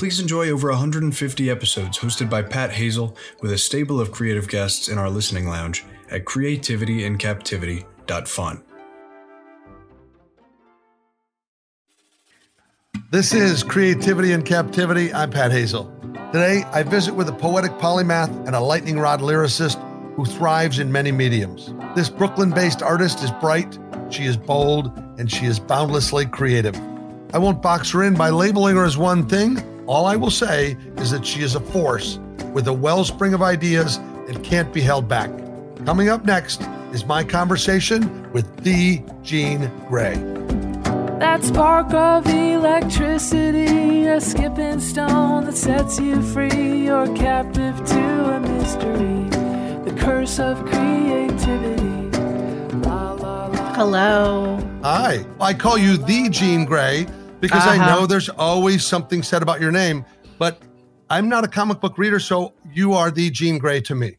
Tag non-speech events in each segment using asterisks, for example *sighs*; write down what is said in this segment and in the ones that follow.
please enjoy over 150 episodes hosted by Pat Hazel with a stable of creative guests in our listening lounge at creativityincaptivity.fun. This is Creativity in Captivity. I'm Pat Hazel. Today, I visit with a poetic polymath and a lightning rod lyricist who thrives in many mediums. This Brooklyn based artist is bright, she is bold, and she is boundlessly creative. I won't box her in by labeling her as one thing. All I will say is that she is a force with a wellspring of ideas and can't be held back. Coming up next is my conversation with the Jean Grae. That spark of electricity, a skipping stone that sets you free. You're captive to a mystery, the curse of creativity. La, la, la. Hello. Hi, I call you the Jean Grae because I Uh-huh. know there's always something said about your name, but I'm not a comic book reader, so you are the Jean Grae to me.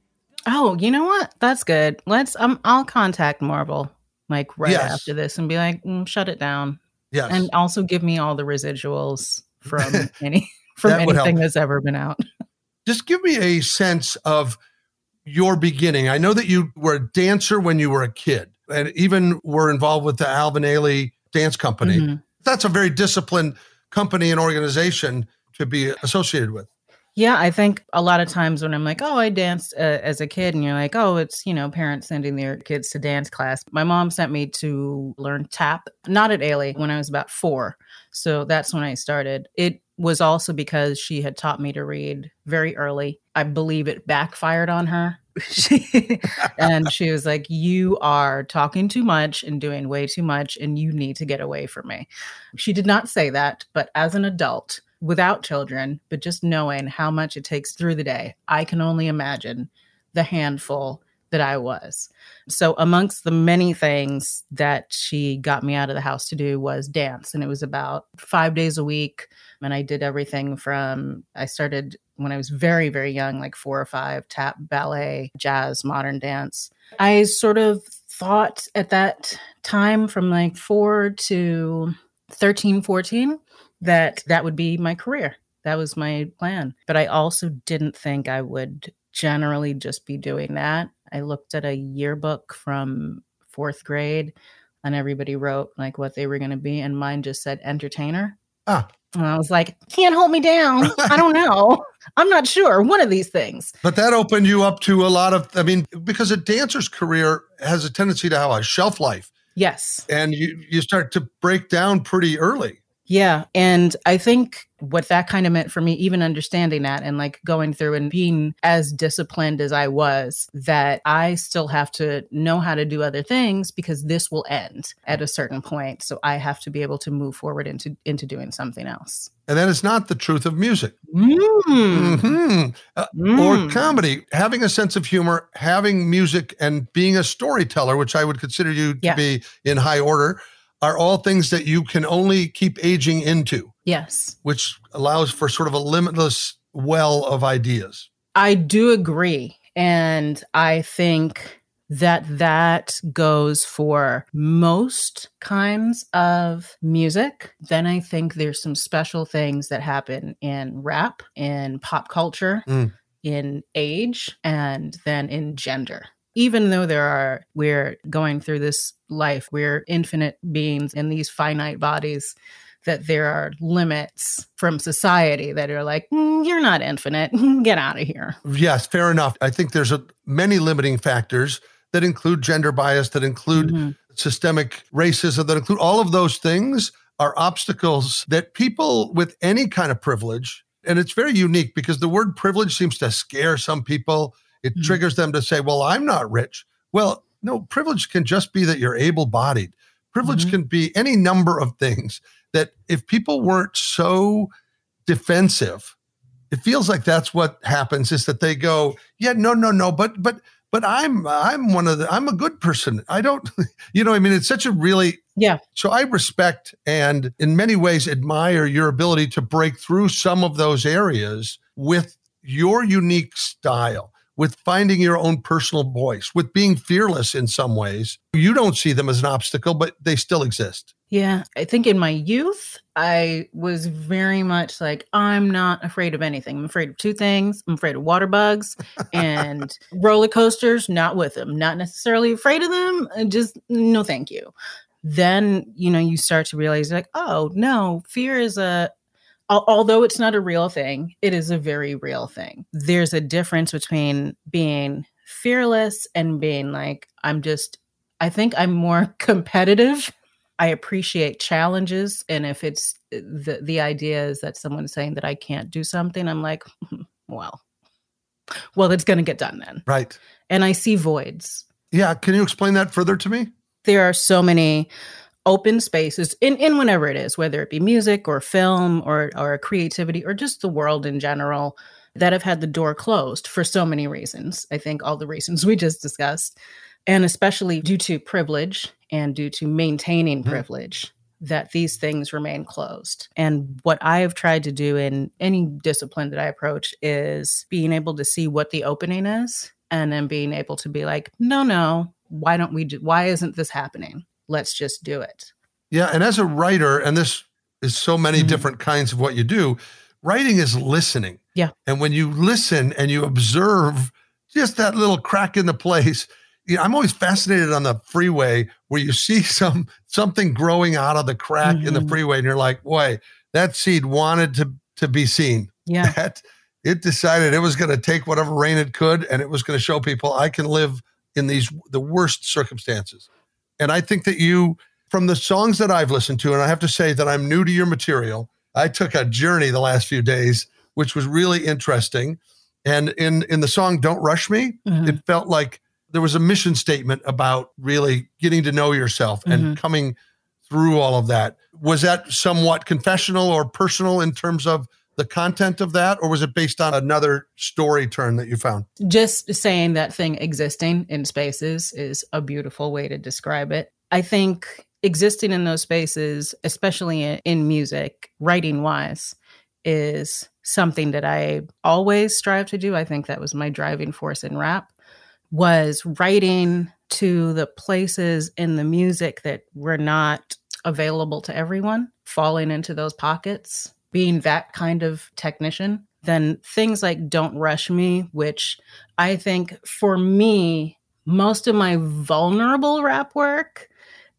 Oh, you know what? That's good. Let's. Um, I'll contact Marvel like right Yes. after this and be like, mm, shut it down, Yes. and also give me all the residuals from *laughs* any from That anything that's ever been out. Just give me a sense of your beginning. I know that you were a dancer when you were a kid and even were involved with the Alvin Ailey Dance Company. Mhm. That's a very disciplined company and organization to be associated with. Yeah, I think a lot of times when I'm like, oh, I danced uh, as a kid, and you're like, oh, it's, you know, parents sending their kids to dance class. My mom sent me to learn tap, not at Ailey, when I was about four. So that's when I started. It was also because she had taught me to read very early. I believe it backfired on her. She, and she was like, You are talking too much and doing way too much, and you need to get away from me. She did not say that, but as an adult, without children, but just knowing how much it takes through the day, I can only imagine the handful that I was. So, amongst the many things that she got me out of the house to do was dance. And it was about five days a week. And I did everything from, I started when I was very, very young, like four or five, tap, ballet, jazz, modern dance. I sort of thought at that time from like four to 13, 14 that that would be my career. That was my plan. But I also didn't think I would generally just be doing that. I looked at a yearbook from fourth grade and everybody wrote like what they were going to be. And mine just said entertainer. Ah. And I was like, can't hold me down. I don't *laughs* know. I'm not sure. One of these things. But that opened you up to a lot of, I mean, because a dancer's career has a tendency to have a shelf life Yes. and you, you start to break down pretty early. Yeah. And I think what that kind of meant for me, even understanding that and like going through and being as disciplined as I was, that I still have to know how to do other things because this will end at a certain point. So I have to be able to move forward into into doing something else. And that is not the truth of music. Mm. hmm Uh, Mm. Or comedy, having a sense of humor, having music, and being a storyteller, which I would consider you to Yeah. be in high order, are all things that you can only keep aging into, Yes. which allows for sort of a limitless well of ideas. I do agree. And I think that that goes for most kinds of music. Then I think there's some special things that happen in rap, in pop culture, Mm. in age, and then in gender. Even though there are, we're going through this life, we're infinite beings in these finite bodies that there are limits from society that are like, "Mm, you're not infinite. *laughs* Get out of here. Yes, fair enough. I think there's a, many limiting factors that include gender bias, that include Mhm. systemic racism, that include all of those things are obstacles that people with any kind of privilege, and it's very unique because the word privilege seems to scare some people. It Mhm. triggers them to say, well, I'm not rich. Well, no, privilege can just be that you're able bodied. Privilege Mhm. can be any number of things that if people weren't so defensive it feels like that's what happens is that they go, yeah, no, no, no, but but but I'm I'm one of the I'm a good person. I don't, *laughs* you know, I mean, it's such a really Yeah. so I respect and in many ways admire your ability to break through some of those areas with your unique style, with finding your own personal voice, with being fearless in some ways. You don't see them as an obstacle, but they still exist. Yeah. I think in my youth, I was very much like, I'm not afraid of anything. I'm afraid of two things. I'm afraid of water bugs *laughs* and roller coasters, not with them. Not necessarily afraid of them. uh, Just no, thank you. Then, you know, you start to realize, like, oh, no, fear is a, although it's not a real thing, it is a very real thing. There's a difference between being fearless and being like, I'm just, I think I'm more *laughs* competitive I appreciate challenges, and if it's the the idea is that someone's saying that I can't do something, I'm like, "Hmm, well, well, it's going to get done then. Right. And I see voids. Yeah. Can you explain that further to me? There are so many open spaces in in whatever it is, whether it be music or film or or creativity or just the world in general, that have had the door closed for so many reasons. I think all the reasons *laughs* we just discussed, and especially due to privilege and due to maintaining Mhm. privilege that these things remain closed. And what I have tried to do in any discipline that I approach is being able to see what the opening is and then being able to be like, no, no, why don't we do, why isn't this happening? Let's just do it. Yeah. And as a writer, and this is so many Mhm. different kinds of what you do, writing is listening. Yeah. And when you listen and you observe just that little crack in the place, you know, I'm always fascinated on the freeway where you see *laughs* some something growing out of the crack in the Mhm. freeway, and you're like, boy, that seed wanted to to be seen. Yeah. *laughs* That it decided it was going to take whatever rain it could, and it was going to show people I can live in these the worst circumstances. And I think that you, from the songs that I've listened to, and I have to say that I'm new to your material. I took a journey the last few days, which was really interesting. And in in the song "Don't Rush Me," Mhm. it felt like there was a mission statement about really getting to know yourself and coming through all of that. Was that somewhat confessional or personal in terms of the content of that, or was it based on another story turn that you found? just saying that thing existing in spaces is a beautiful way to describe it. I think existing in those spaces, especially in, music, writing wise, is something that I always strive to do. I think that was my driving force in rap was writing to the places in the music that were not available to everyone, falling into those pockets, being that kind of technician. Then things like Don't Rush Me, which I think for me, most of my vulnerable rap work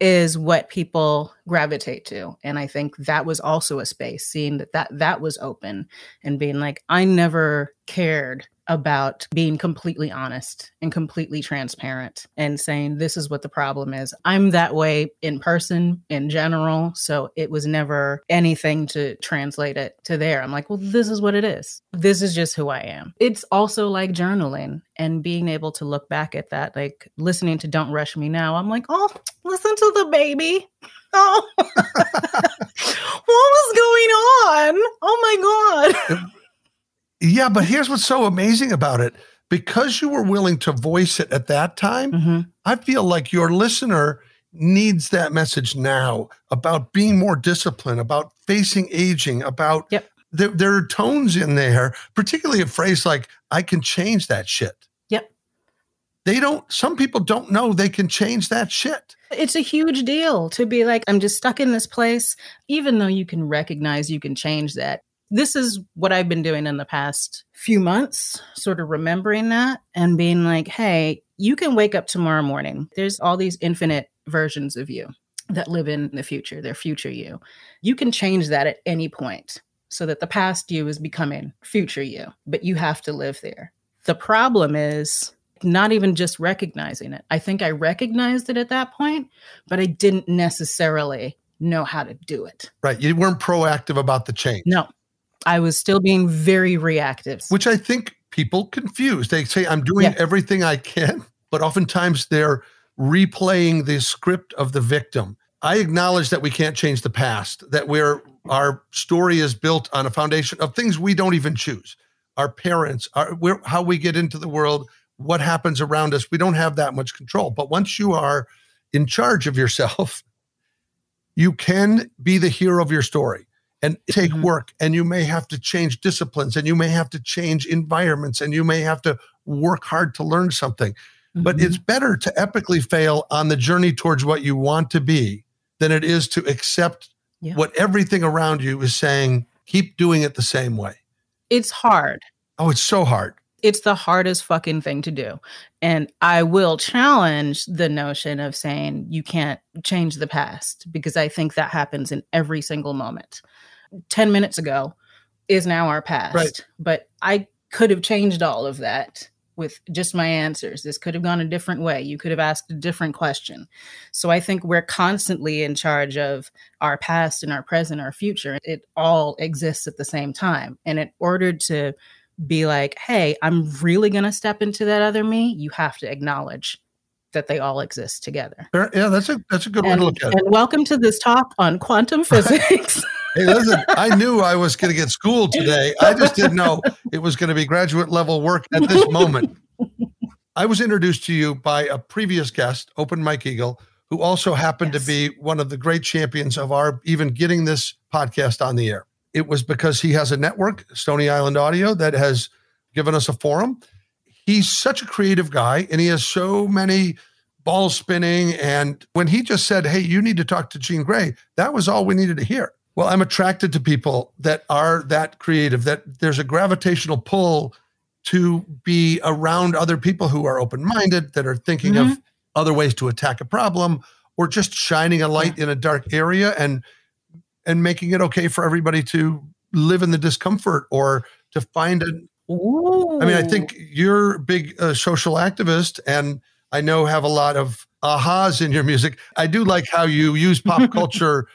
is what people gravitate to and i think that was also a space seeing that that, that was open and being like i never cared about being completely honest and completely transparent and saying this is what the problem is. I'm that way in person in general so it was never anything to translate it to there. I'm like well this is what it is. This is just who i am. It's also like journaling and being able to look back at that like listening to don't rush me now. I'm like oh listen to the baby. Oh. *laughs* What was going on? Oh my god Yeah, but here's what's so amazing about it. Because you were willing to voice it at that time, Mhm. I feel like your listener needs that message now about being more disciplined, about facing aging, about Yep. there, there are tones in there, particularly a phrase like, I can change that shit. Yep. They don't, some people don't know they can change that shit. It's a huge deal to be like, I'm just stuck in this place, even though you can recognize you can change that. This is what I've been doing in the past few months, sort of remembering that and being like, hey, you can wake up tomorrow morning. There's all these infinite versions of you that live in the future, their future you. You can change that at any point so that the past you is becoming future you, but you have to live there. The problem is not even just recognizing it. I think I recognized it at that point, but I didn't necessarily know how to do it. Right. You weren't proactive about the change. No, I was still being very reactive. which I think people confuse. They say, I'm doing Yeah. everything I can, but oftentimes they're replaying the script of the victim. I acknowledge that we can't change the past, that we're Our story is built on a foundation of things we don't even choose. Our parents, our how we get into the world, what happens around us. We don't have that much control. But once you are in charge of yourself, *laughs* you can be the hero of your story and take Mhm. work. And you may have to change disciplines and you may have to change environments and you may have to work hard to learn something. But Mhm. it's better to epically fail on the journey towards what you want to be than it is to accept Yeah. what everything around you is saying, keep doing it the same way. it's hard. Oh, it's so hard. it's the hardest fucking thing to do. And I will challenge the notion of saying you can't change the past because I think that happens in every single moment. 10 minutes ago is now our past. Right. But I could have changed all of that with just my answers. This could have gone a different way. You could have asked a different question. So I think we're constantly in charge of our past and our present, our future. It all exists at the same time. And in order to be like, hey, I'm really going to step into that other me, you have to acknowledge that they all exist together. Yeah, that's a that's a good way to look at it. and welcome to this talk on quantum *laughs* physics. *laughs* Hey, listen, I knew I was going to get schooled today. I just didn't know it was going to be graduate level work at this moment. I was introduced to you by a previous guest, Open Mike Eagle, who also happened Yes. to be one of the great champions of our even getting this podcast on the air. It was because he has a network, Stony Island Audio, that has given us a forum. He's such a creative guy and he has so many balls spinning. And when he just said, Hey, you need to talk to Jean Grae, that was all we needed to hear. Well, I'm attracted to people that are that creative, that there's a gravitational pull to be around other people who are open minded, that are thinking of other ways to attack a problem or just shining a light in a dark area and and making it okay for everybody to live in the discomfort or to find an Ooh. I mean, I think you're a big uh, social activist, and I know have a lot of ahas in your music. I do like how you use pop *laughs* culture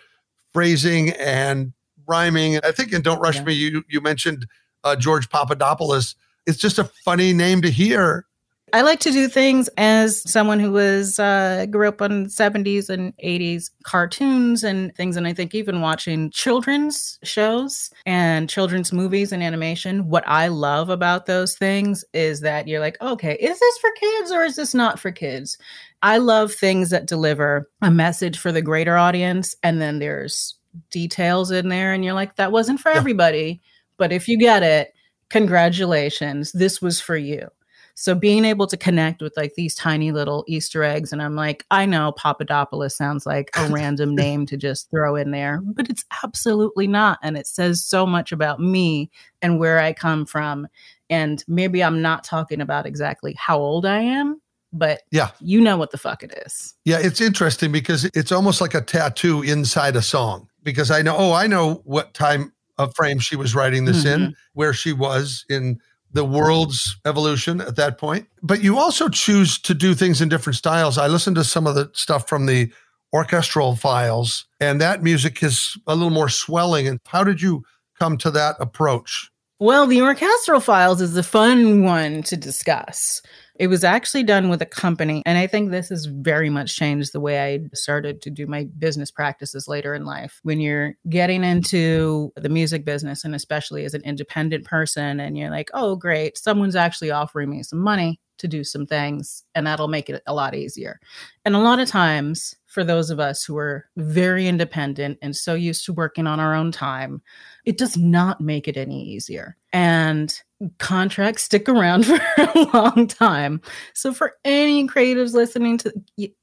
phrasing and rhyming. I think in "Don't Rush Yeah. Me," you you mentioned uh, George Papadopoulos. It's just a funny name to hear. I like to do things as someone who was uh, grew up on 70s and 80s cartoons and things, and I think even watching children's shows and children's movies and animation. What I love about those things is that you're like, okay, is this for kids or is this not for kids? I love things that deliver a message for the greater audience, and then there's details in there, and you're like, that wasn't for Yeah. everybody, but if you get it, congratulations, this was for you. So being able to connect with like these tiny little Easter eggs, and I'm like, I know Papadopoulos sounds like a *laughs* random name to just throw in there, but it's absolutely not. And it says so much about me and where I come from. And maybe I'm not talking about exactly how old I am, but Yeah. you know what the fuck it is. Yeah, it's interesting because it's almost like a tattoo inside a song. Because I know, oh, I know what time of frame she was writing this in, mm-hmm. where she was in the world's evolution at that point. But you also choose to do things in different styles. I listened to some of the stuff from the orchestral files, and that music is a little more swelling. And how did you come to that approach? Well, the orchestral files is the fun one to discuss. It was actually done with a company, and I think this has very much changed the way I started to do my business practices later in life. When you're getting into the music business, and especially as an independent person, and you're like, oh, great, someone's actually offering me some money to do some things, and that'll make it a lot easier. And a lot of times, for those of us who are very independent and so used to working on our own time, it does not make it any easier. And contracts stick around *laughs* for a long time. So, for any creatives listening to,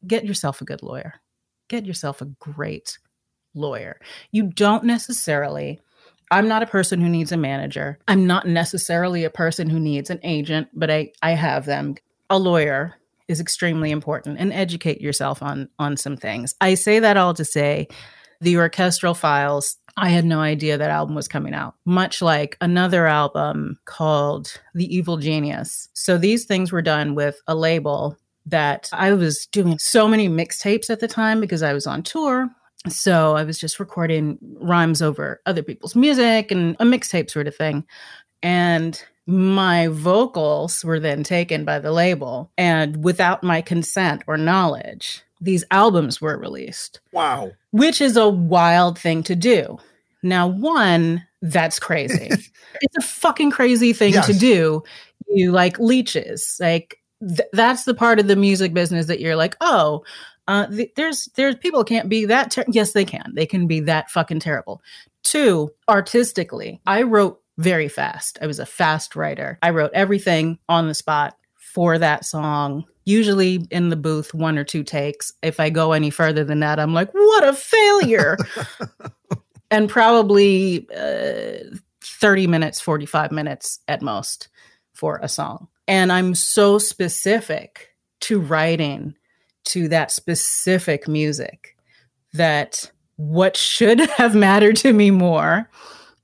get yourself a good lawyer. Get yourself a great lawyer. You don't necessarily. I'm not a person who needs a manager. I'm not necessarily a person who needs an agent, but I, I have them. A lawyer is extremely important and educate yourself on on some things. I say that all to say the orchestral files I had no idea that album was coming out, much like another album called The Evil Jeanius. So these things were done with a label that I was doing so many mixtapes at the time because I was on tour. So I was just recording rhymes over other people's music and a mixtape sort of thing. And my vocals were then taken by the label. And without my consent or knowledge, these albums were released Wow. which is a wild thing to do. Now, one, that's crazy. *laughs* it's a fucking crazy thing Yes. to do. You like leeches. Like th- that's the part of the music business that you're like, oh, uh, th- there's there's people can't be that. Ter- yes, they can. They can be that fucking terrible. Two, artistically, I wrote very fast. I was a fast writer. I wrote everything on the spot for that song. Usually in the booth, one or two takes. If I go any further than that, I'm like, what a failure. *laughs* and probably uh, 30 minutes, 45 minutes at most for a song. And I'm so specific to writing to that specific music that what should *laughs* have mattered to me more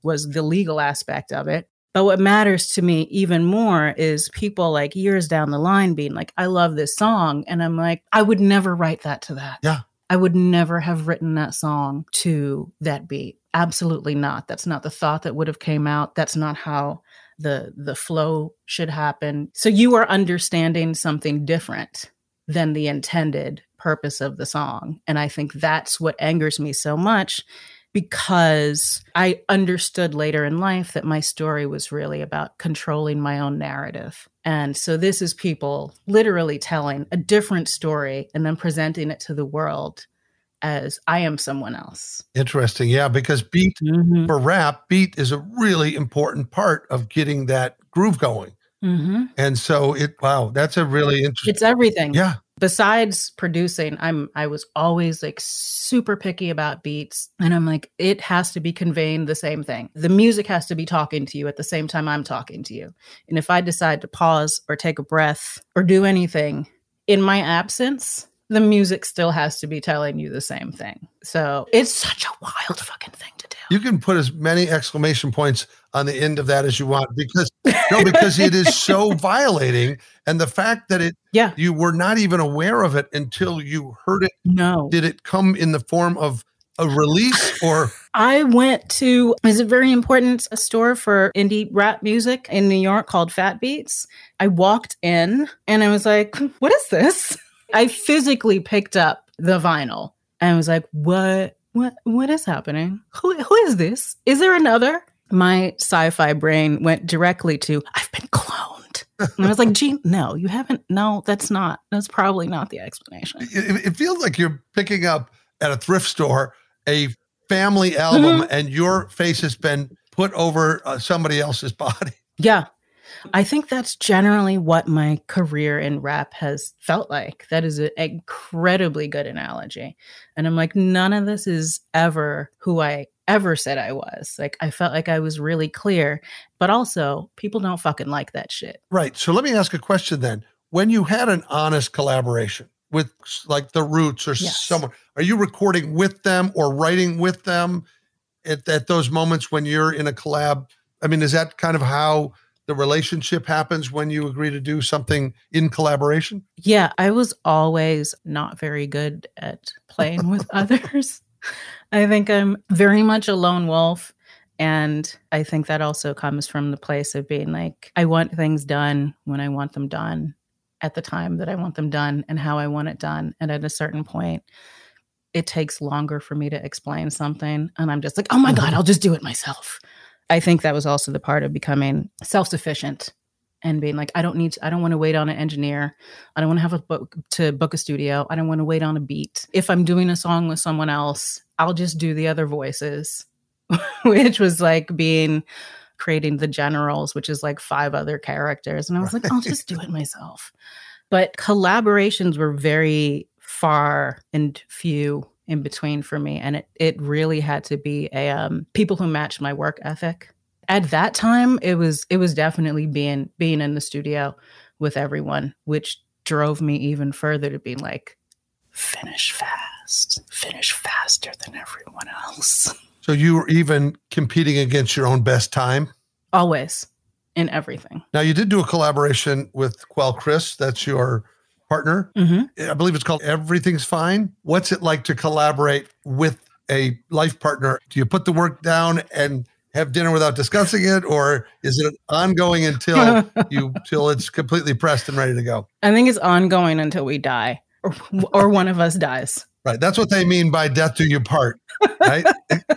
was the legal aspect of it. But what matters to me even more is people like years down the line being like, I love this song. And I'm like, I would never write that to that. Yeah. I would never have written that song to that beat. Absolutely not. That's not the thought that would have came out. That's not how the the flow should happen. So you are understanding something different than the intended purpose of the song. And I think that's what angers me so much because I understood later in life that my story was really about controlling my own narrative. And so this is people literally telling a different story and then presenting it to the world as I am someone else. Interesting. Yeah, because beat Mhm. for rap, beat is a really important part of getting that groove going. Mhm. And so it wow, that's a really interesting It's everything. Yeah. Besides producing i'm i was always like super picky about beats and i'm like it has to be conveying the same thing. The music has to be talking to you at the same time i'm talking to you. And if i decide to pause or take a breath or do anything in my absence the music still has to be telling you the same thing. So it's such a wild fucking thing to do. You can put as many exclamation points on the end of that as you want because no, *laughs* because it is so violating. And the fact that it yeah you were not even aware of it until you heard it. no Did it come in the form of a release or *laughs* I went to is a very important store for indie rap music in New York called Fat Beats. I walked in and I was like, *laughs* "What is this?" I physically picked up the vinyl and was like, "What? What? What is happening? Who? Who is this? Is there another?" My sci-fi brain went directly to, "I've been cloned," and I was like, "Gee, no, you haven't. No, that's not. That's probably not the explanation." it, it feels like you're picking up at a thrift store a family album and your face has been put over uh, somebody else's *laughs* body. Yeah. I think that's generally what my career in rap has felt like. That is an incredibly good analogy. And I'm like, none of this is ever who I ever said I was. Like, I felt like I was really clear, but also people don't fucking like that shit. Right. So let me ask a question then. When you had an honest collaboration with like the Roots or Yes. someone, are you recording with them or writing with them at, at those moments when you're in a collab? I mean, is that kind of how the relationship happens when you agree to do something in collaboration? Yeah, I was always not very good at playing with *laughs* others. I think I'm very much a lone wolf. And I think that also comes from the place of being like, I want things done when I want them done at the time that I want them done and how I want it done. And at a certain point, it takes longer for me to explain something. And I'm just like, oh my God, I'll just do it myself. I think that was also the part of becoming self sufficient and being like, I don't need, to, I don't want to wait on an engineer. I don't want to have a book to book a studio. I don't want to wait on a beat. If I'm doing a song with someone else, I'll just do the other voices, *laughs* which was like being creating the generals, which is like five other characters. And I was like, I'll just do it *laughs* myself. But collaborations were very far and few in between for me. And it, it really had to be a um, people who matched my work ethic at that time it was it was definitely being being in the studio with everyone which drove me even further to be like finish fast finish faster than everyone else So you were even competing against your own best time. always in everything Now you did do a collaboration with Quelle Chris. That's your partner. hmm I believe it's called Everything's Fine. What's it like to collaborate with a life partner? Do you put the work down and have dinner without discussing it, or is it ongoing until *laughs* you till it's completely pressed and ready to go? i think it's ongoing until we die or, or one of us dies Right. That's what they mean by death do you part. Right. *laughs*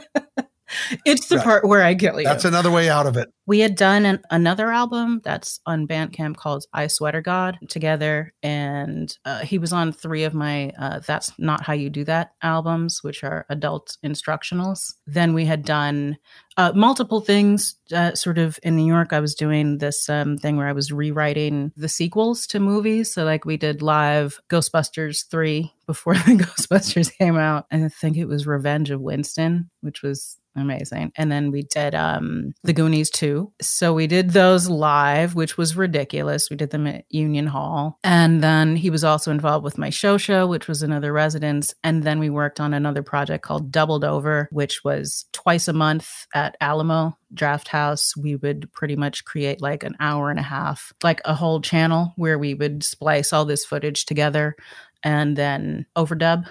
it's the Right. part where I kill you. That's another way out of it. we had done an, another album that's on Bandcamp called I Sweater God together. And uh, he was on three of my uh, That's Not How You Do That albums, which are adult instructionals. Then we had done uh, multiple things uh, sort of in New York. I was doing this um, thing where I was rewriting the sequels to movies. So, like, we did live Ghostbusters 3 before *laughs* the Ghostbusters came out. And I think it was Revenge of Winston, which was amazing. And then we did um The Goonies too. So we did those live, which was ridiculous. We did them at Union Hall. And then he was also involved with my show show, which was another residence. And then we worked on another project called Doubled Over, which was twice a month at Alamo Drafthouse. We would pretty much create like an hour and a half, like a whole channel where we would splice all this footage together and then overdub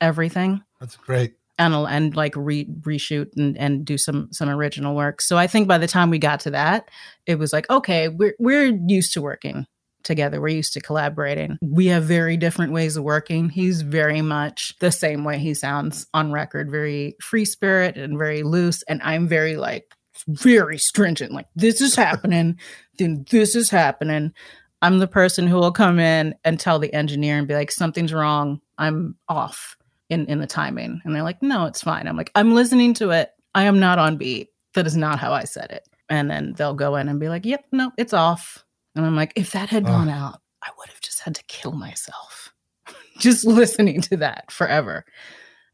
everything That's great. And and like re- reshoot and, and do some some original work. So I think by the time we got to that, it was like okay, we're we're used to working together. We're used to collaborating. We have very different ways of working. He's very much the same way he sounds on record, very free spirit and very loose, and I'm very like very stringent. Like this is happening, *laughs* then this is happening. I'm the person who will come in and tell the engineer and be like, something's wrong. I'm off in in the timing. And they're like no it's fine. I'm like i'm listening to it. I am not on beat. That is not how i said it. And then they'll go in and be like yep no it's off. And i'm like if that had Oh. gone out i would have just had to kill myself. *laughs* Just listening to that forever.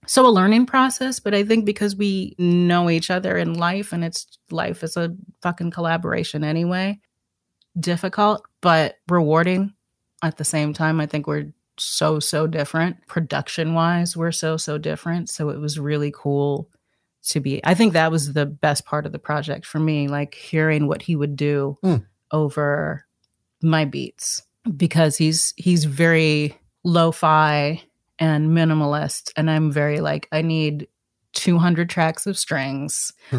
So a learning process but i think because we know each other in life and it's life is a fucking collaboration anyway difficult but rewarding at the same time i think we're so so different. Production wise we're so so different. So it was really cool to be i think that was the best part of the project for me like hearing what he would do Hmm. over my beats because he's he's very lo-fi and minimalist and i'm very like i need 200 tracks of strings. *laughs* *laughs*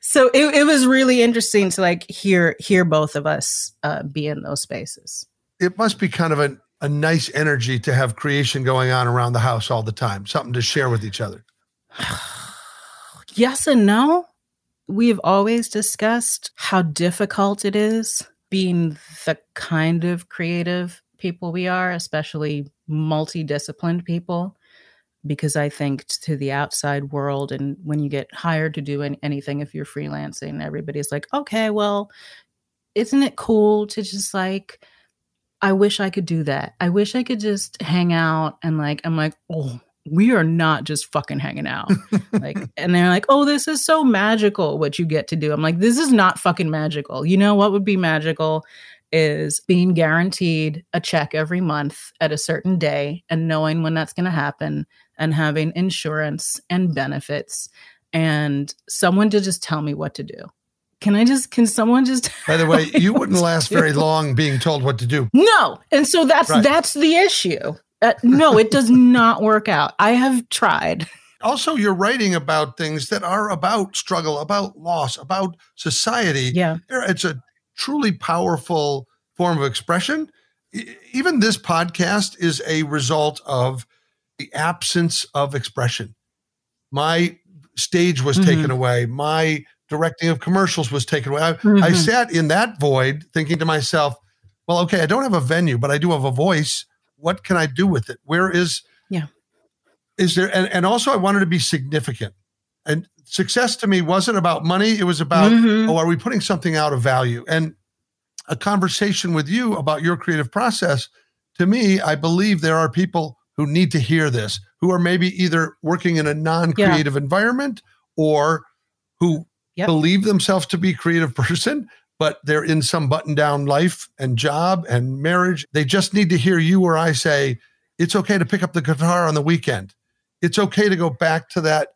So it, it was really interesting to like hear hear both of us uh, be in those spaces It must be kind of a, a nice energy to have creation going on around the house all the time, something to share with each other. *sighs* yes and no. We've always discussed how difficult it is being the kind of creative people we are, especially multidisciplined people. Because I think to the outside world, and when you get hired to do an- anything, if you're freelancing, everybody's like, okay, well, isn't it cool to just like, I wish I could do that. I wish I could just hang out and like, I'm like, oh, we are not just fucking hanging out. *laughs* like, and they're like, oh, this is so magical what you get to do. I'm like, this is not fucking magical. You know what would be magical is being guaranteed a check every month at a certain day and knowing when that's going to happen and having insurance and benefits and someone to just tell me what to do. Can I just, can someone just *laughs* By the way, you wouldn't last very long being told what to do. No. And so that's Right. that's the issue. Uh, no, it does *laughs* not work out. I have tried. Also, you're writing about things that are about struggle, about loss, about society. Yeah. It's a truly powerful form of expression. Even this podcast is a result of the absence of expression. My stage was Mhm. taken away. My directing of commercials was taken away. I, I Mhm. sat in that void thinking to myself, well, okay, I don't have a venue, but I do have a voice. What can I do with it? Where is, Yeah. is there, and, and also I wanted to be significant. And success to me wasn't about money. It was about, Mhm. oh, are we putting something out of value? And a conversation with you about your creative process, to me, I believe there are people who need to hear this, who are maybe either working in a non creative environment or who Yep. believe themselves to be a creative person, but they're in some button down life and job and marriage. They just need to hear you or I say, it's okay to pick up the guitar on the weekend. It's okay to go back to that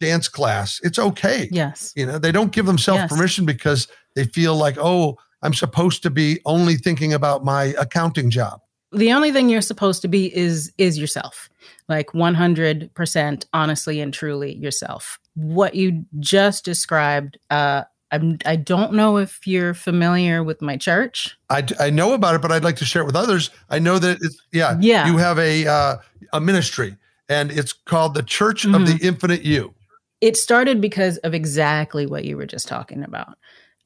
dance class. It's okay. Yes. You know, they don't give themselves Yes. permission because they feel like, oh, I'm supposed to be only thinking about my accounting job. The only thing you're supposed to be is is yourself. Like 100% honestly and truly yourself. What you just described uh I'm, I don't know if you're familiar with my church. I, I know about it, but I'd like to share it with others. I know that it's, yeah, Yeah. you have a uh, a ministry, and it's called the Church mm-hmm. of the Infinite You. It started because of exactly what you were just talking about.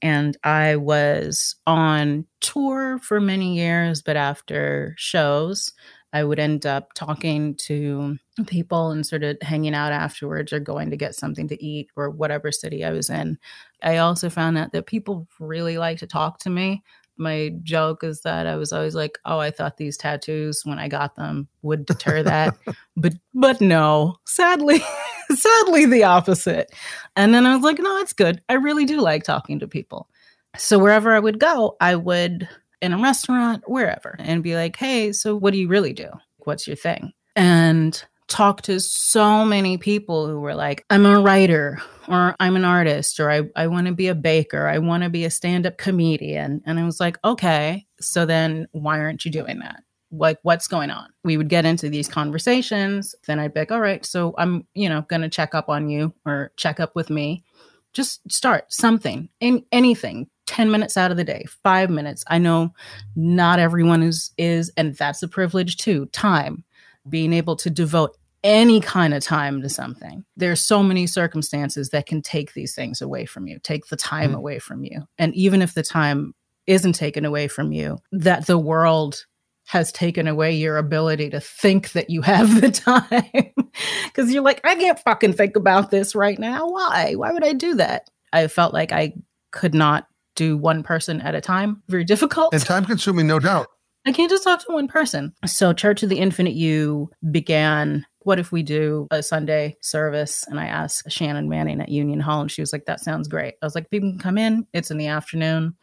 And I was on tour for many years, but after shows, I would end up talking to people and sort of hanging out afterwards or going to get something to eat or whatever city I was in. I also found out that people really like to talk to me. My joke is that I was always like, "Oh, I thought these tattoos when I got them would deter that." *laughs* but but no. Sadly, *laughs* sadly the opposite. And then I was like, "No, it's good. I really do like talking to people." So wherever I would go, I would in a restaurant, wherever, and be like, hey, so what do you really do? What's your thing? And talk to so many people who were like, I'm a writer, or I'm an artist, or I, I want to be a baker, I want to be a stand up comedian. And I was like, okay, so then why aren't you doing that? Like, what's going on? We would get into these conversations. Then I'd be like, all right, so I'm, you know, going to check up on you or check up with me. Just start something, in anything, 10 minutes out of the day, 5 minutes. I know not everyone is is and that's a privilege too. Time, being able to devote any kind of time to something. There's so many circumstances that can take these things away from you, take the time mm. away from you. And even if the time isn't taken away from you, that the world has taken away your ability to think that you have the *laughs* time. Cuz you're like, I can't fucking think about this right now. Why? Why would I do that? I felt like I could not do one person at a time. Very difficult. And time consuming, no doubt. I can't just talk to one person. So, Church of the Infinite You began. What if we do a Sunday service? And I asked Shannon Manning at Union Hall, and she was like, That sounds great. I was like, People can come in. It's in the afternoon.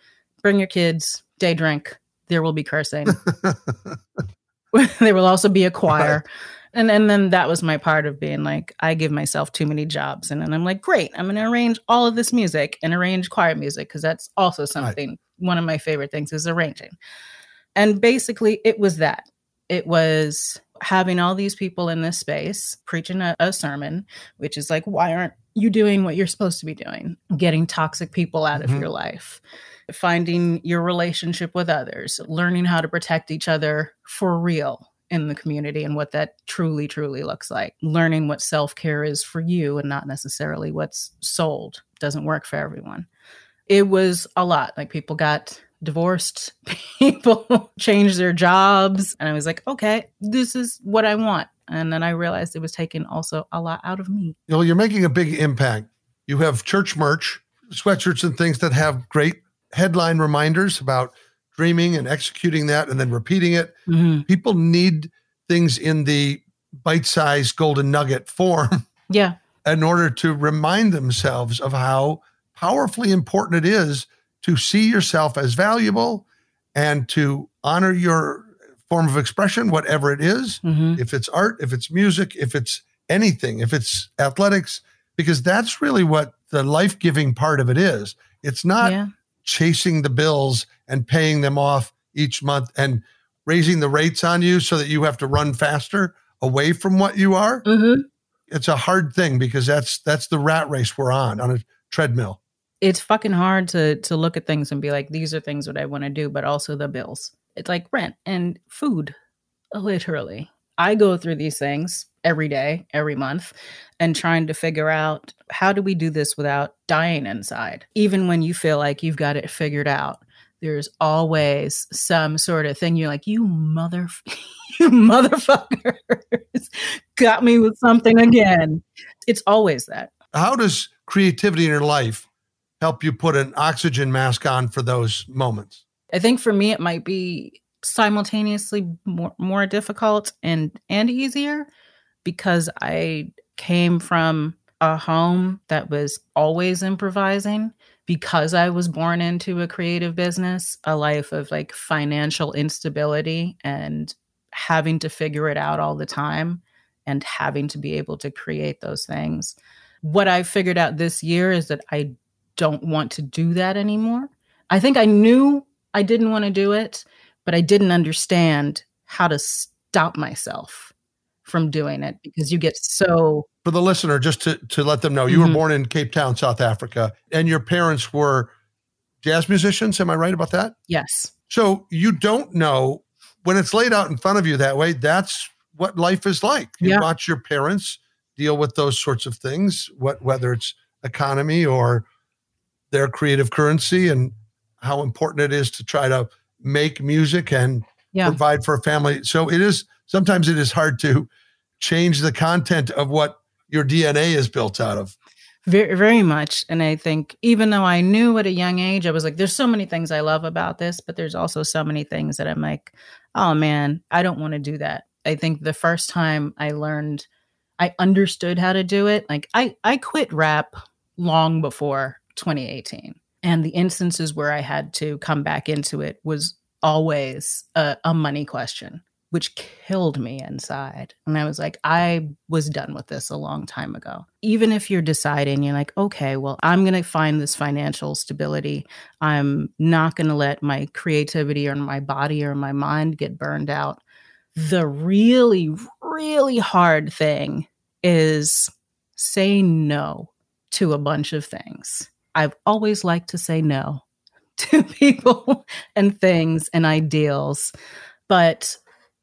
Bring your kids, day drink. There will be cursing. *laughs* *laughs* there will also be a choir. Right and and then that was my part of being like i give myself too many jobs and then i'm like great i'm going to arrange all of this music and arrange choir music because that's also something right. one of my favorite things is arranging and basically it was that it was having all these people in this space preaching a, a sermon which is like why aren't you doing what you're supposed to be doing getting toxic people out mm-hmm. of your life finding your relationship with others learning how to protect each other for real in the community and what that truly, truly looks like. Learning what self care is for you and not necessarily what's sold doesn't work for everyone. It was a lot. Like people got divorced, *laughs* people change their jobs. And I was like, okay, this is what I want. And then I realized it was taking also a lot out of me. You know, you're making a big impact. You have church merch, sweatshirts, and things that have great headline reminders about dreaming and executing that and then repeating it. Mm-hmm. People need things in the bite sized golden nugget form. *laughs* Yeah. In order to remind themselves of how powerfully important it is to see yourself as valuable and to honor your form of expression, whatever it is. Mm-hmm. If it's art, if it's music, if it's anything, if it's athletics, because that's really what the life giving part of it is. It's not yeah chasing the bills and paying them off each month and raising the rates on you so that you have to run faster away from what you are. Mm-hmm. It's a hard thing because that's that's the rat race we're on on a treadmill. It's fucking hard to to look at things and be like, these are things that I want to do, but also the bills. It's like rent and food, literally. I go through these things every day, every month, and trying to figure out how do we do this without dying inside? Even when you feel like you've got it figured out, there's always some sort of thing you're like, you mother, *laughs* you motherfuckers *laughs* got me with something again. It's always that. How does creativity in your life help you put an oxygen mask on for those moments? I think for me, it might be simultaneously more, more difficult and and easier because I came from a home that was always improvising because I was born into a creative business, a life of like financial instability and having to figure it out all the time and having to be able to create those things. What I figured out this year is that I don't want to do that anymore. I think I knew I didn't want to do it, but I didn't understand how to stop myself from doing it because you get so for the listener just to to let them know you mm-hmm. were born in Cape Town South Africa and your parents were jazz musicians am I right about that yes so you don't know when it's laid out in front of you that way that's what life is like. You Yeah. watch your parents deal with those sorts of things, what whether it's economy or their creative currency and how important it is to try to make music and Yeah. provide for a family. So it is sometimes it is hard to change the content of what your DNA is built out of. Very, very much. And I think even though I knew at a young age, I was like, there's so many things I love about this, but there's also so many things that I'm like, oh man, I don't want to do that. I think the first time I learned, I understood how to do it. Like I, I quit rap long before 2018. And the instances where I had to come back into it was always a, a money question which killed me inside. And I was like, I was done with this a long time ago. Even if you're deciding, you're like, okay, well, I'm going to find this financial stability. I'm not going to let my creativity or my body or my mind get burned out. The really, really hard thing is say no to a bunch of things. I've always liked to say no *laughs* to people and things and ideals, but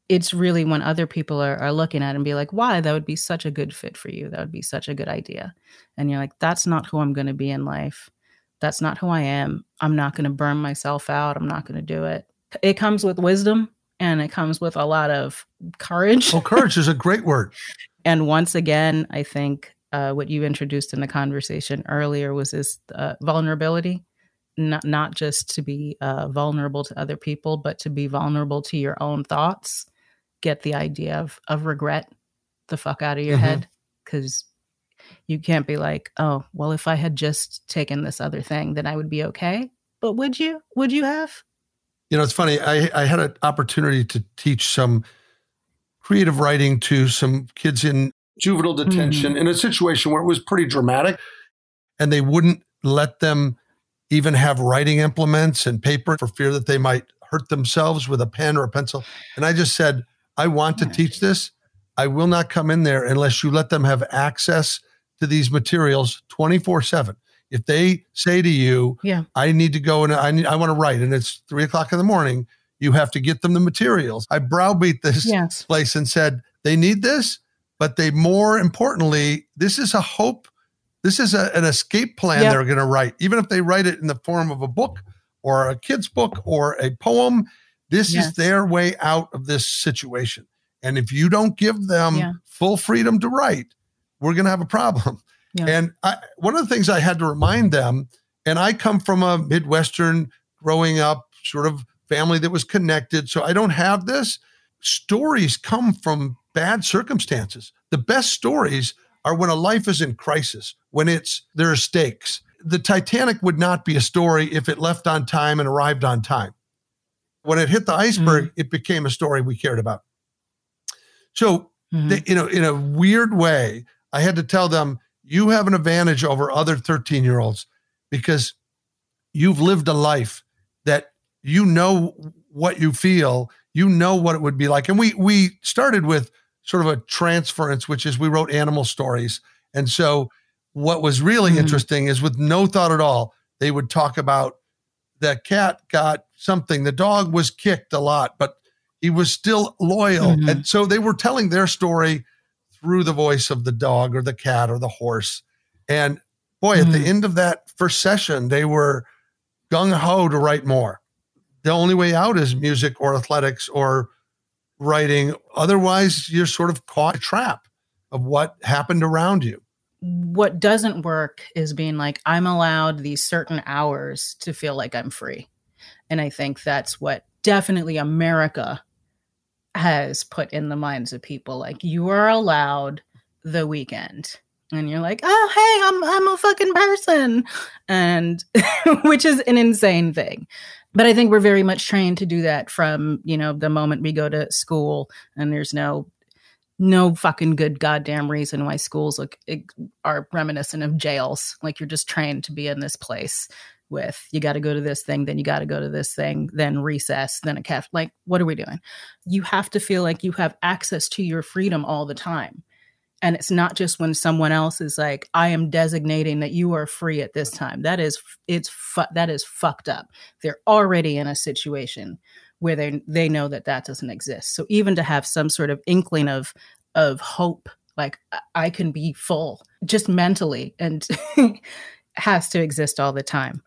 it's really when other people are, are looking at it and be like, why? That would be such a good fit for you. That would be such a good idea. And you're like, that's not who I'm going to be in life. That's not who I am. I'm not going to burn myself out. I'm not going to do it. It comes with wisdom and it comes with a lot of courage. Well, courage is a great word. *laughs* And once again, I think uh, what you introduced in the conversation earlier was this uh, vulnerability, not not just to be uh, vulnerable to other people, but to be vulnerable to your own thoughts. Get the idea of of regret the fuck out of your Mhm. head because you can't be like, oh, well, if I had just taken this other thing, then I would be okay. But would you? Would you have? You know, it's funny. I, I had an opportunity to teach some creative writing to some kids in juvenile mm-hmm. detention in a situation where it was pretty dramatic and they wouldn't let them even have writing implements and paper for fear that they might hurt themselves with a pen or a pencil. And I just said, I want to teach this. I will not come in there unless you let them have access to these materials 24 7. If they say to you, Yeah. I need to go and I need, I want to write, and it's three o'clock in the morning, you have to get them the materials. I browbeat this Yes. place and said, they need this, but they more importantly, this is a hope. This is a, an escape plan Yep. they're going to write, even if they write it in the form of a book or a kid's book or a poem. This is their way out of this situation. And if you don't give them Yeah. full freedom to write, we're going to have a problem. Yeah. And I, one of the things I had to remind them, and I come from a Midwestern growing up sort of family that was connected. So I don't have this. Stories come from bad circumstances. The best stories are when a life is in crisis, when it's there are stakes. The Titanic would not be a story if it left on time and arrived on time. When it hit the iceberg, it became a story we cared about. So Mhm. they, you know, in a weird way, I had to tell them, you have an advantage over other 13 year olds because you've lived a life that you know what you feel, you know what it would be like. And we we started with sort of a transference, which is we wrote animal stories. And so what was really Mhm. interesting is with no thought at all, they would talk about the cat got something, the dog was kicked a lot, but he was still loyal. Mhm. And so they were telling their story through the voice of the dog or the cat or the horse. And boy, at the Mhm. end of that first session, they were gung ho to write more. The only way out is music or athletics or writing. Otherwise, you're sort of caught a trap of what happened around you. what doesn't work is being like i'm allowed these certain hours to feel like i'm free. And i think that's what definitely america has put in the minds of people. Like you are allowed the weekend. And you're like oh hey i'm i'm a fucking person. And *laughs* which is an insane thing but i think we're very much trained to do that from you know the moment we go to school and there's no no fucking good goddamn reason why schools look are reminiscent of jails. Like you're just trained to be in this place with you got to go to this thing, then you got to go to this thing, then recess, then a caf. Like, what are we doing? You have to feel like you have access to your freedom all the time. And it's not just when someone else is like i am designating that you are free at this time. That is it's fu- that is fucked up. They're already in a situation where they they know that that doesn't exist. So even to have some sort of inkling of of hope like i can be full just mentally and *laughs* has to exist all the time.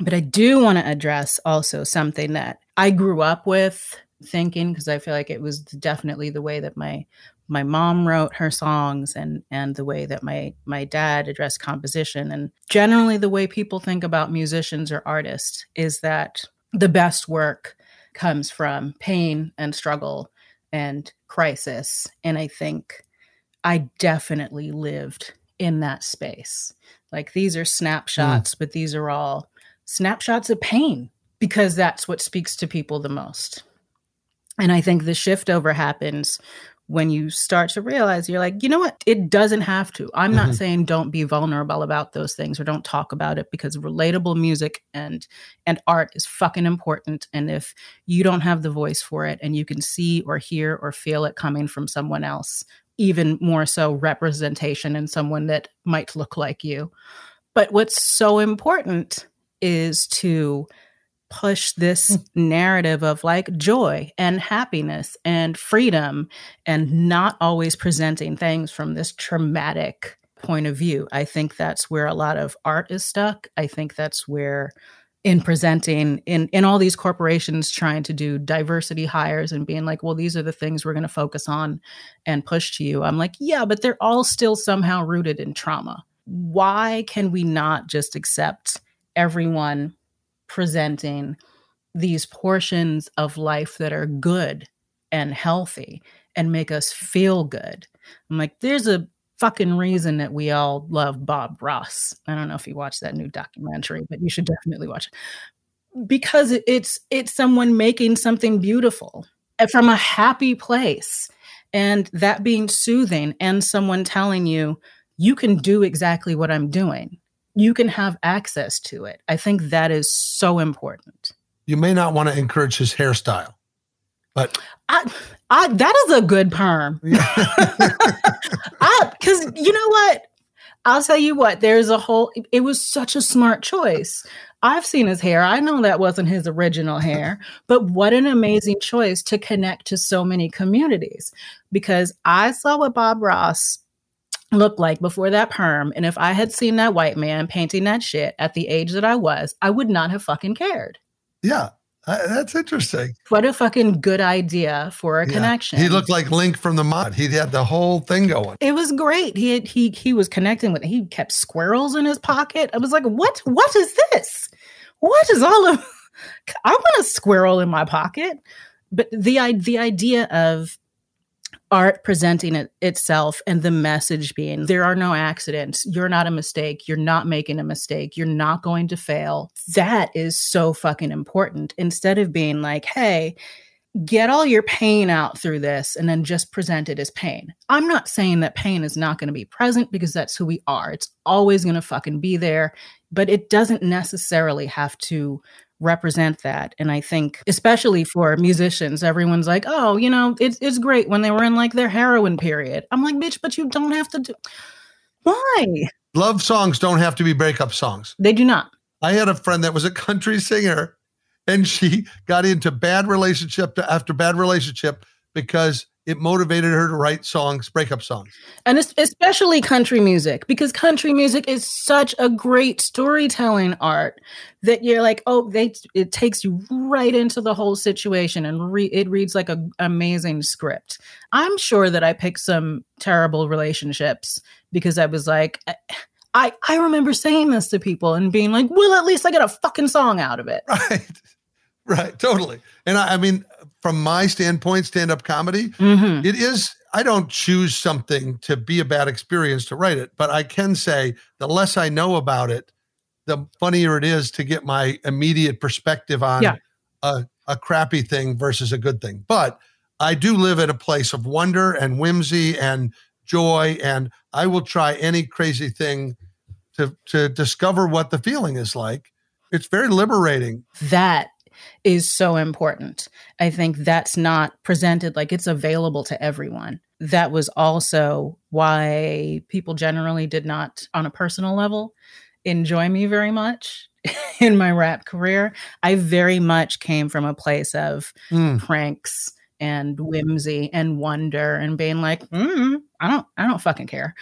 But i do want to address also something that i grew up with thinking because i feel like it was definitely the way that my my mom wrote her songs and and the way that my my dad addressed composition. And generally the way people think about musicians or artists is that the best work comes from pain and struggle and crisis. And i think i definitely lived in that space. Like these are snapshots mm. but these are all snapshots of pain because that's what speaks to people the most. And i think the shift over happens when you start to realize you're like, you know what? It doesn't have to. I'm mm-hmm. not saying don't be vulnerable about those things or don't talk about it because relatable music and and art is fucking important. And if you don't have the voice for it and you can see or hear or feel it coming from someone else, even more so representation in someone that might look like you. But what's so important is to push this mm. narrative of like joy and happiness and freedom and not always presenting things from this traumatic point of view. I think that's where a lot of art is stuck. I think that's where in presenting in in all these corporations trying to do diversity hires and being like well these are the things we're going to focus on and push to you i'm like yeah but they're all still somehow rooted in trauma why can we not just accept everyone presenting these portions of life that are good and healthy and make us feel good. I'm like, there's a fucking reason that we all love Bob Ross. I don't know if you watched that new documentary, but you should definitely watch it. Because it's it's someone making something beautiful from a happy place and that being soothing and someone telling you you can do exactly what I'm doing you can have access to it. I think that is so important. You may not want to encourage his hairstyle, but I, I that is a good perm. *laughs* Because *laughs* you know what? I'll tell you what, there's a whole, it was such a smart choice. I've seen his hair. I know that wasn't his original hair, but what an amazing choice to connect to so many communities. Because I saw what Bob Ross looked like before that perm. And if I had seen that white man painting that shit at the age that I was, I would not have fucking cared. Yeah. Uh, that's interesting. What a fucking good idea for a yeah. connection. He looked like Link from the mod. He had the whole thing going. It was great. He had, he he was connecting with. He kept squirrels in his pocket. I was like, what? What is this? What is all of? *laughs* I want a squirrel in my pocket. But the the idea of art presenting it itself and the message being there are no accidents. You're not a mistake. You're not making a mistake. You're not going to fail. That is so fucking important. Instead of being like hey get all your pain out through this and then just present it as pain. I'm not saying that pain is not going to be present because that's who we are. It's always going to fucking be there but it doesn't necessarily have to represent that. And I think, especially for musicians, everyone's like, oh, you know, it's, it's great when they were in like their heroin period. I'm like, bitch, but you don't have to do. Why? Love songs don't have to be breakup songs. They do not. I had a friend that was a country singer and she got into bad relationship after bad relationship because it motivated her to write songs, breakup songs. And especially country music, because country music is such a great storytelling art that you're like, oh, they it takes you right into the whole situation and re- it reads like an amazing script. I'm sure that I picked some terrible relationships because I was like, eh, I I remember saying this to people and being like, well, at least I got a fucking song out of it. Right. *laughs* Right, totally. And I, I mean, from my standpoint, stand up comedy, mm-hmm. it is, I don't choose something to be a bad experience to write it, but I can say the less I know about it, the funnier it is to get my immediate perspective on yeah. a, a crappy thing versus a good thing. But I do live at a place of wonder and whimsy and joy, and I will try any crazy thing to to discover what the feeling is like. It's very liberating. That is so important. I think that's not presented like it's available to everyone. That was also why people generally did not, on a personal level, enjoy me very much *laughs* in my rap career. I very much came from a place of Mm. pranks and whimsy and wonder and being like, mm, I don't, I don't fucking care.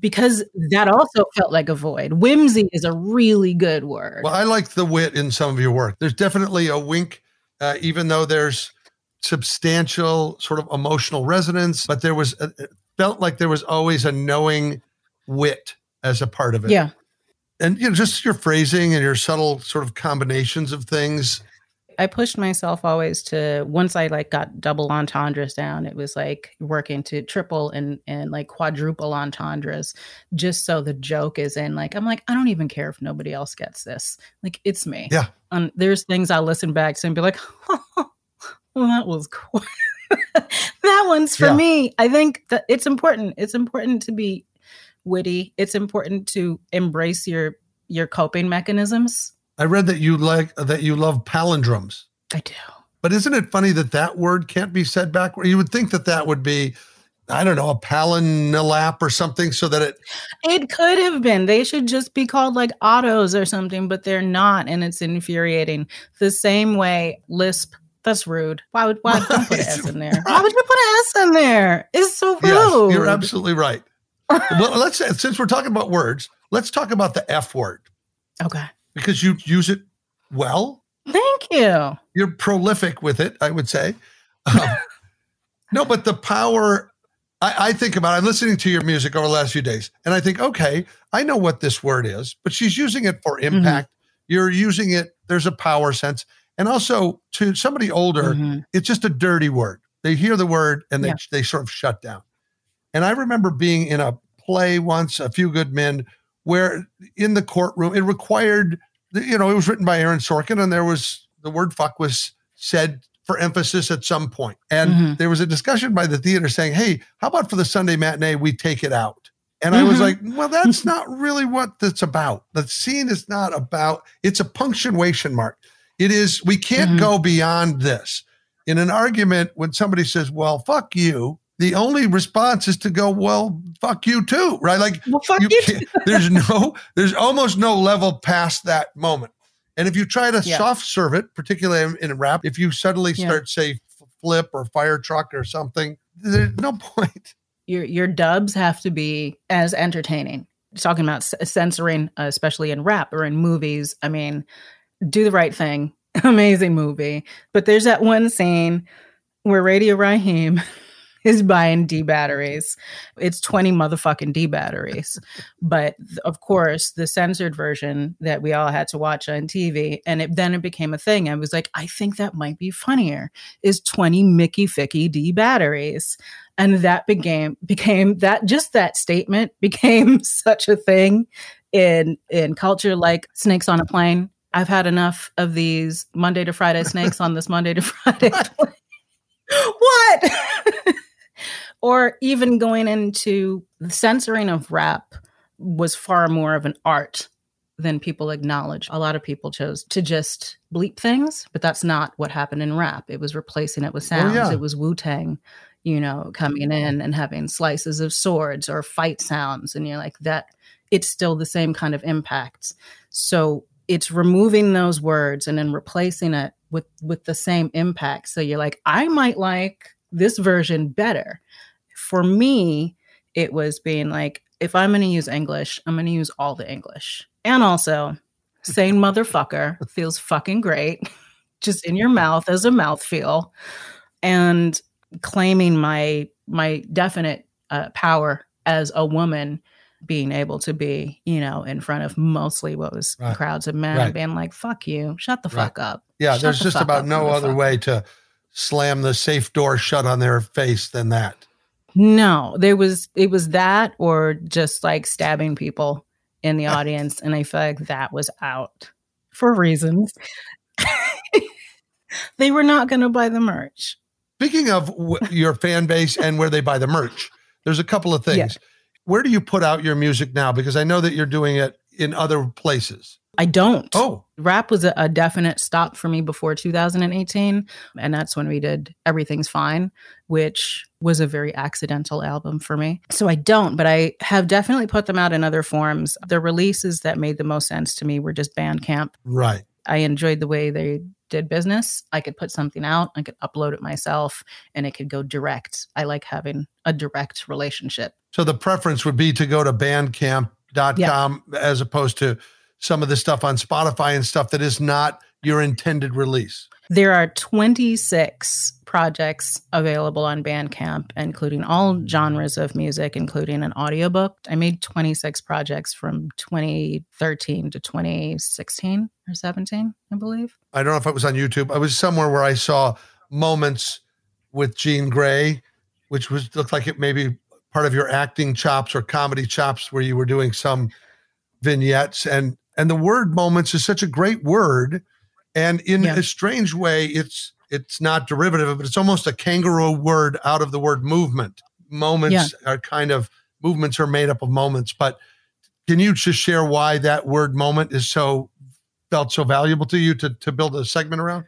Because that also felt like a void. Whimsy is a really good word. Well, I like the wit in some of your work. There's definitely a wink, uh, even though there's substantial sort of emotional resonance, but there was, a, it felt like there was always a knowing wit as a part of it. yeah. And, you know, just your phrasing and your subtle sort of combinations of things. I pushed myself always to once I like got double entendres down, it was like working to triple and and like quadruple entendres just so the joke is in like I'm like I don't even care if nobody else gets this. Like it's me. Yeah. And there's things I'll listen back to and be like, *laughs* well, that was cool. *laughs* that one's for Yeah. me. I think that it's important. It's important to be witty. It's important to embrace your your coping mechanisms. I read that you like, that you love palindromes. I do. But isn't it funny that that word can't be said backward? You would think that that would be, I don't know, a palinilap or something so that it, It could have been. They should just be called like autos or something, but they're not, and it's infuriating. The same way Lisp. That's rude. Why would why don't put an S in there? *laughs* Why would you put an S in there? It's so rude. yes, you're absolutely right. well, let's, since we're talking about words, let's talk about the F word *laughs* okay. Because you use it well. Thank you. You're prolific with it, I would say. Um, *laughs* no, but the power, I, I think about, I'm listening to your music over the last few days, and I think, okay, I know what this word is, but she's using it for impact. You're using it, there's a power sense. And also to somebody older, Mhm. it's just a dirty word. They hear the word and they, Yeah. they sort of shut down. And I remember being in a play once, A Few Good Men, where in the courtroom, it required, you know, it was written by Aaron Sorkin and there was the word fuck was said for emphasis at some point. And Mhm. there was a discussion by the theater saying, hey, how about for the Sunday matinee, we take it out? And I was Mhm. like, well, that's *laughs* not really what that's about. The scene is not about, it's a punctuation mark. It is, we can't Mhm. go beyond this. In an argument, when somebody says, well, fuck you, the only response is to go, well, fuck you too, right? Like, Well, fuck you you. *laughs* there's no, there's almost no level past that moment. And if you try to Yeah. soft serve it, particularly in- rap, if you suddenly Yeah. start, say, flip or fire truck or something, there's no *laughs* point. your your dubs have to be as entertaining. Talking about c- censoring, uh, especially in rap or in movies. I mean, do the right thing. *laughs* Amazing movie, but there's that one scene where Radio Raheem *laughs* is buying D batteries. It's 20 motherfucking D batteries. *laughs* but of course, the censored version that we all had to watch on TV, and it, then it became a thing. I was like, I think that might be funnier. Is 20 Mickey Ficky D batteries? and that became became that just that statement *laughs* became such a thing in in culture like snakes on a plane i've had enough of these monday to friday snakes on this monday to friday plane what or even going into the censoring of rap was far more of an art than people acknowledge. A lot of people chose to just bleep things, but that's not what happened in rap. It was replacing it with oh, sounds. yeah. It was Wu Tang, you know, coming in and having slices of swords or fight sounds. And you're like, that, it's still the same kind of impact. So it's removing those words and then replacing it with with the same impact. So you're like, I might like this version better. For me, it was being like, if I'm going to use English, I'm going to use all the English. And also, saying *laughs* motherfucker feels fucking great, *laughs* just in your mouth as a mouthfeel, and claiming my my definite uh, power as a woman, being able to be, you know, in front of mostly what was Right. crowds of men, Right. being like, "Fuck you, shut the Right. fuck up." Yeah, Shut there's the just about no other way to slam the safe door shut on their face than that. No, there was it was that or just like stabbing people in the audience, and I feel like that was out for reasons. *laughs* they were not going to buy the merch. Speaking of w- your fan base and where they buy the merch, there's a couple of things. Yeah. Where do you put out your music now? Because I know that you're doing it in other places. I don't. Oh, Rap was a, a definite stop for me before 2018. And that's when we did Everything's Fine, which was a very accidental album for me. So I don't, but I have definitely put them out in other forms. The releases that made the most sense to me were just Bandcamp. right. I enjoyed the way they did business. I could put something out, I could upload it myself, and it could go direct. I like having a direct relationship. So the preference would be to go to bandcamp.com as opposed to some of the stuff on Spotify and stuff that is not your intended release. There are 26 projects available on Bandcamp, including all genres of music, including an audiobook. I made 26 projects from 2013 to 2016 or 17, I believe. I don't know if it was on YouTube. I was somewhere where I saw moments with Jean Grae, which was looked like it maybe part of your acting chops or comedy chops where you were doing some vignettes and and the word moments is such a great word and in Yeah. a strange way it's it's not derivative but it's almost a kangaroo word out of the word movement moments are kind of movements are made up of moments but can you just share why that word moment is so felt so valuable to you to to build a segment around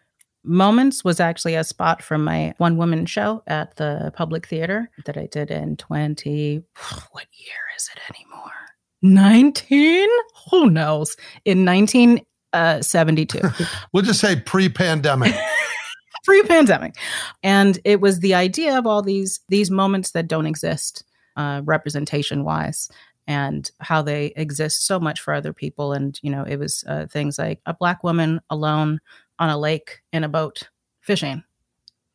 Moments was actually a spot from my one woman show at the public theater that I did in 20. What year is it anymore? 19? Who knows? In 1972. *laughs* we'll just say pre-pandemic. *laughs* Pre-pandemic. And it was the idea of all these these moments that don't exist uh, representation wise and how they exist so much for other people. And you know it was uh, things like a black woman alone on a lake in a boat fishing.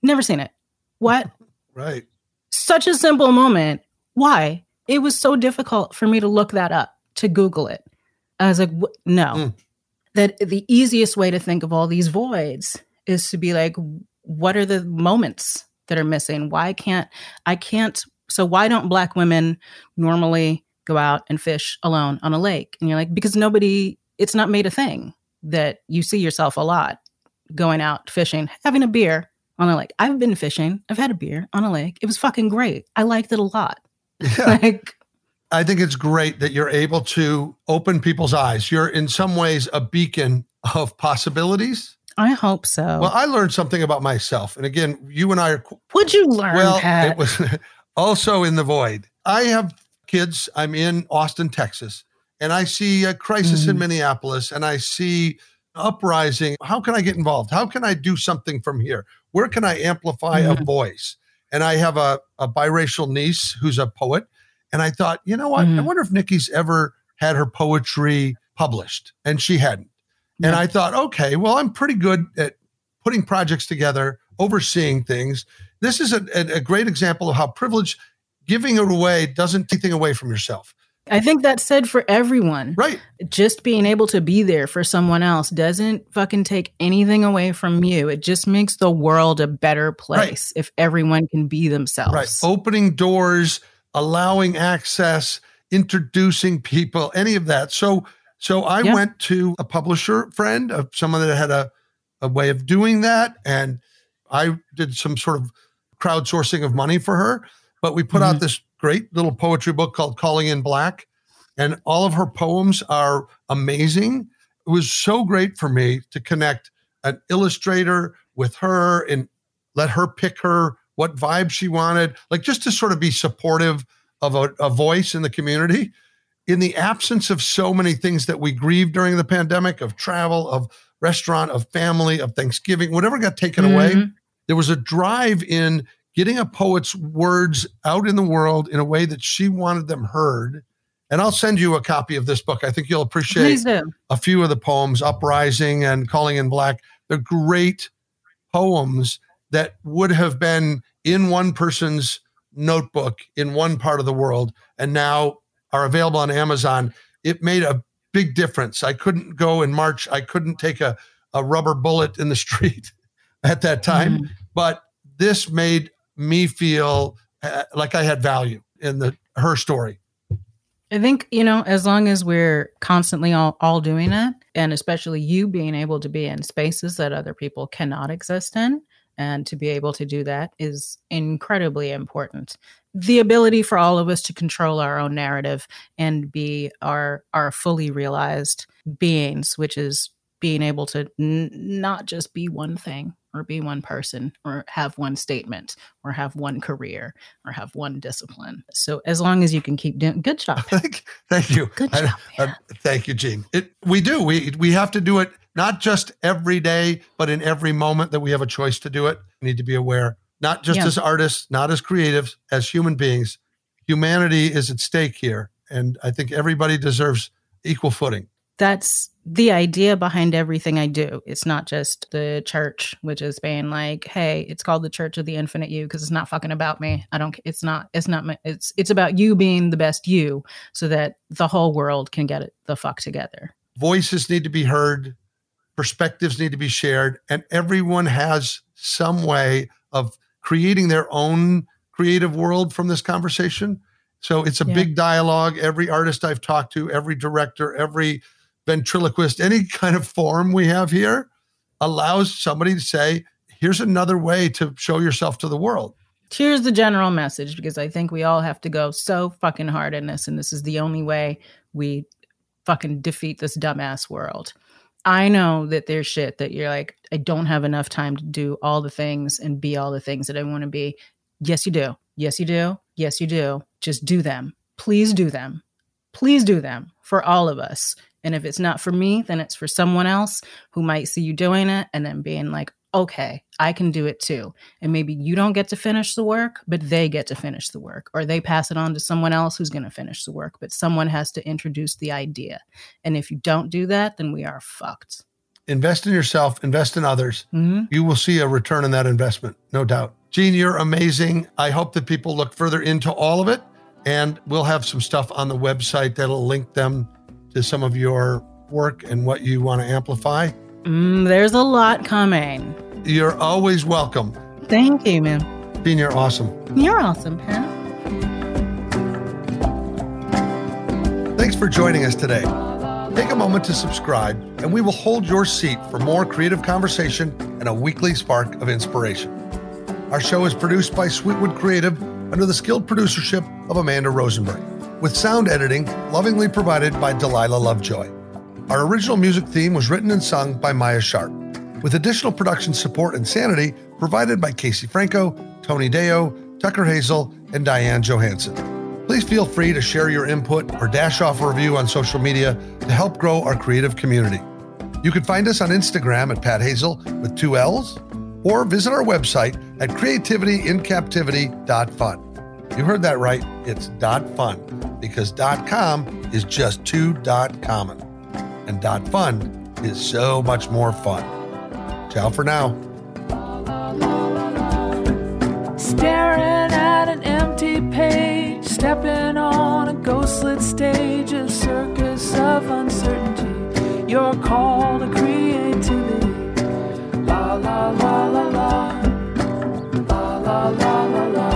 Never seen it. What? *laughs* Right. Such a simple moment. Why it was so difficult for me to look that up to google it. I was like "Wh- no. Mm. that the easiest way to think of all these voids is to be like what are the moments that are missing? Why can't i can't so why don't black women normally go out and fish alone on a lake? And you're like because nobody it's not made a thing that you see yourself a lot going out fishing having a beer on a lake. I've been fishing i've had a beer on a lake. It was fucking great. I liked it a lot yeah *laughs* like I think it's great that you're able to open people's eyes. You're in some ways a beacon of possibilities. i hope so Well, I learned something about myself. And again, you and I are what'd you learn well, Pat? it was *laughs* also in the void. I have kids. I'm in Austin, Texas, and I see a crisis in Mhm. Minneapolis and I see uprising. How can I get involved? How can I do something from here? Where can I amplify a Mhm. voice? And I have a, a biracial niece who's a poet. And I thought, you know what? I Mhm. wonder if Nikki's ever had her poetry published. And she hadn't. And I thought, okay, well, I'm pretty good at putting projects together, overseeing things. This is a, a, a great example of how privilege, giving it away, doesn't take anything away from yourself. I think that's said for everyone Right. just being able to be there for someone else doesn't fucking take anything away from you. It just makes the world a better place if everyone can be themselves. Right. Opening doors, allowing access, introducing people, any of that. So, so I Yeah. went to a publisher friend of someone that had a, a way of doing that. And I did some sort of crowdsourcing of money for her. But we put out Mhm. this great little poetry book called Calling in Black. And all of her poems are amazing. It was so great for me to connect an illustrator with her and let her pick her what vibe she wanted, like just to sort of be supportive of a, a voice in the community. In the absence of so many things that we grieved during the pandemic of travel, of restaurant, of family, of Thanksgiving, whatever got taken away, Mhm. there was a drive in getting a poet's words out in the world in a way that she wanted them heard. And I'll send you a copy of this book. I think you'll appreciate a few of the poems, Uprising and Calling in Black. They're great poems that would have been in one person's notebook in one part of the world and now are available on Amazon. It made a big difference. I couldn't go in March. I couldn't take a, a rubber bullet in the *laughs* street at that time, Mhm. but this made me feel uh, like I had value in the her story. I think, you know, as long as we're constantly all, all doing it, and especially you being able to be in spaces that other people cannot exist in, and to be able to do that is incredibly important. The ability for all of us to control our own narrative and be our our fully realized beings, which is being able to n- not just be one thing or be one person or have one statement or have one career or have one discipline. So as long as you can keep doing good job. *laughs* thank, you. Good I- job. man. thank you, Jean. It, we do. We we have to do it not just every day, but in every moment that we have a choice to do it. We need to be aware, not just Yeah. as artists, not as creatives, as human beings. Humanity is at stake here, and I think everybody deserves equal footing. that's the idea behind everything I do. It's not just the church, which is being like, "Hey, it's called the Church of the Infinite You" because it's not fucking about me. I don't. It's not. It's not. my- It's it's about you being the best you, so that the whole world can get it the fuck together. voices need to be heard, perspectives need to be shared, and everyone has some way of creating their own creative world from this conversation. So it's a Yeah. big dialogue. Every artist I've talked to, every director, every ventriloquist, any kind of form we have here allows somebody to say, here's another way to show yourself to the world. Here's the general message because I think we all have to go so fucking hard in this, and this is the only way we fucking defeat this dumbass world. I know that there's shit that you're like, I don't have enough time to do all the things and be all the things that I want to be. Yes, you do. Yes, you do. Yes, you do. Just do them. Please do them. Please do them for all of us. And if it's not for me, then it's for someone else who might see you doing it and then being like, okay, I can do it too. And maybe you don't get to finish the work, but they get to finish the work, or they pass it on to someone else who's going to finish the work, but someone has to introduce the idea. And if you don't do that, then we are fucked. Invest in yourself, invest in others. Mhm. you will see a return on that investment, no doubt. Jean, you're amazing. I hope that people look further into all of it. And we'll have some stuff on the website that'll link them to some of your work and what you want to amplify. Mm, there's a lot coming. You're always welcome. Thank you, man. Jean, you're awesome. You're awesome, Pat. Thanks for joining us today. Take a moment to subscribe, and we will hold your seat for more creative conversation and a weekly spark of inspiration. Our show is produced by Sweetwood Creative under the skilled producership of Amanda Rosenberg, with sound editing lovingly provided by Delilah Lovejoy. Our original music theme was written and sung by Maya Sharp, with additional production support and sanity provided by Casey Franco, Tony Deo, Tucker Hazel, and Diane Johansson. Please feel free to share your input or dash off a review on social media to help grow our creative community. You can find us on Instagram at Pat Hazel with two L's or visit our website at creativityincaptivity.fun. You heard that right. It's dot .fun because dot .com is just too dot .common and dot .fun is so much more fun. Ciao for now. Staring at an empty page, stepping on a ghostlit stage, a circus of uncertainty. Your call to creativity. La la la la la. La la la la la